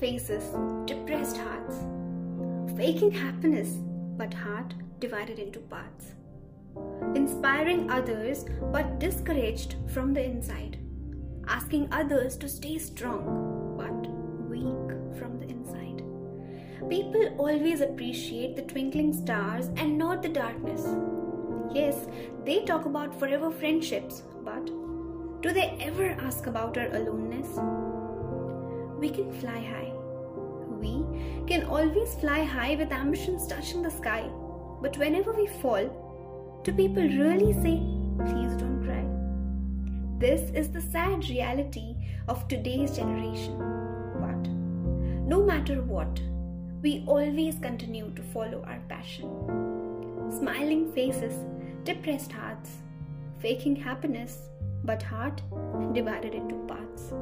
faces, depressed hearts. Faking happiness, but heart divided into parts. Inspiring others, but discouraged from the inside. Asking others to stay strong, but weak from the inside. People always appreciate the twinkling stars and not the darkness. Yes, they talk about forever friendships, but do they ever ask about our aloneness? We can fly high. We can always fly high with ambitions touching the sky. But whenever we fall, do people really say, please don't cry? This is the sad reality of today's generation. But no matter what, we always continue to follow our passion. Smiling faces, depressed hearts, faking happiness, but heart divided into parts.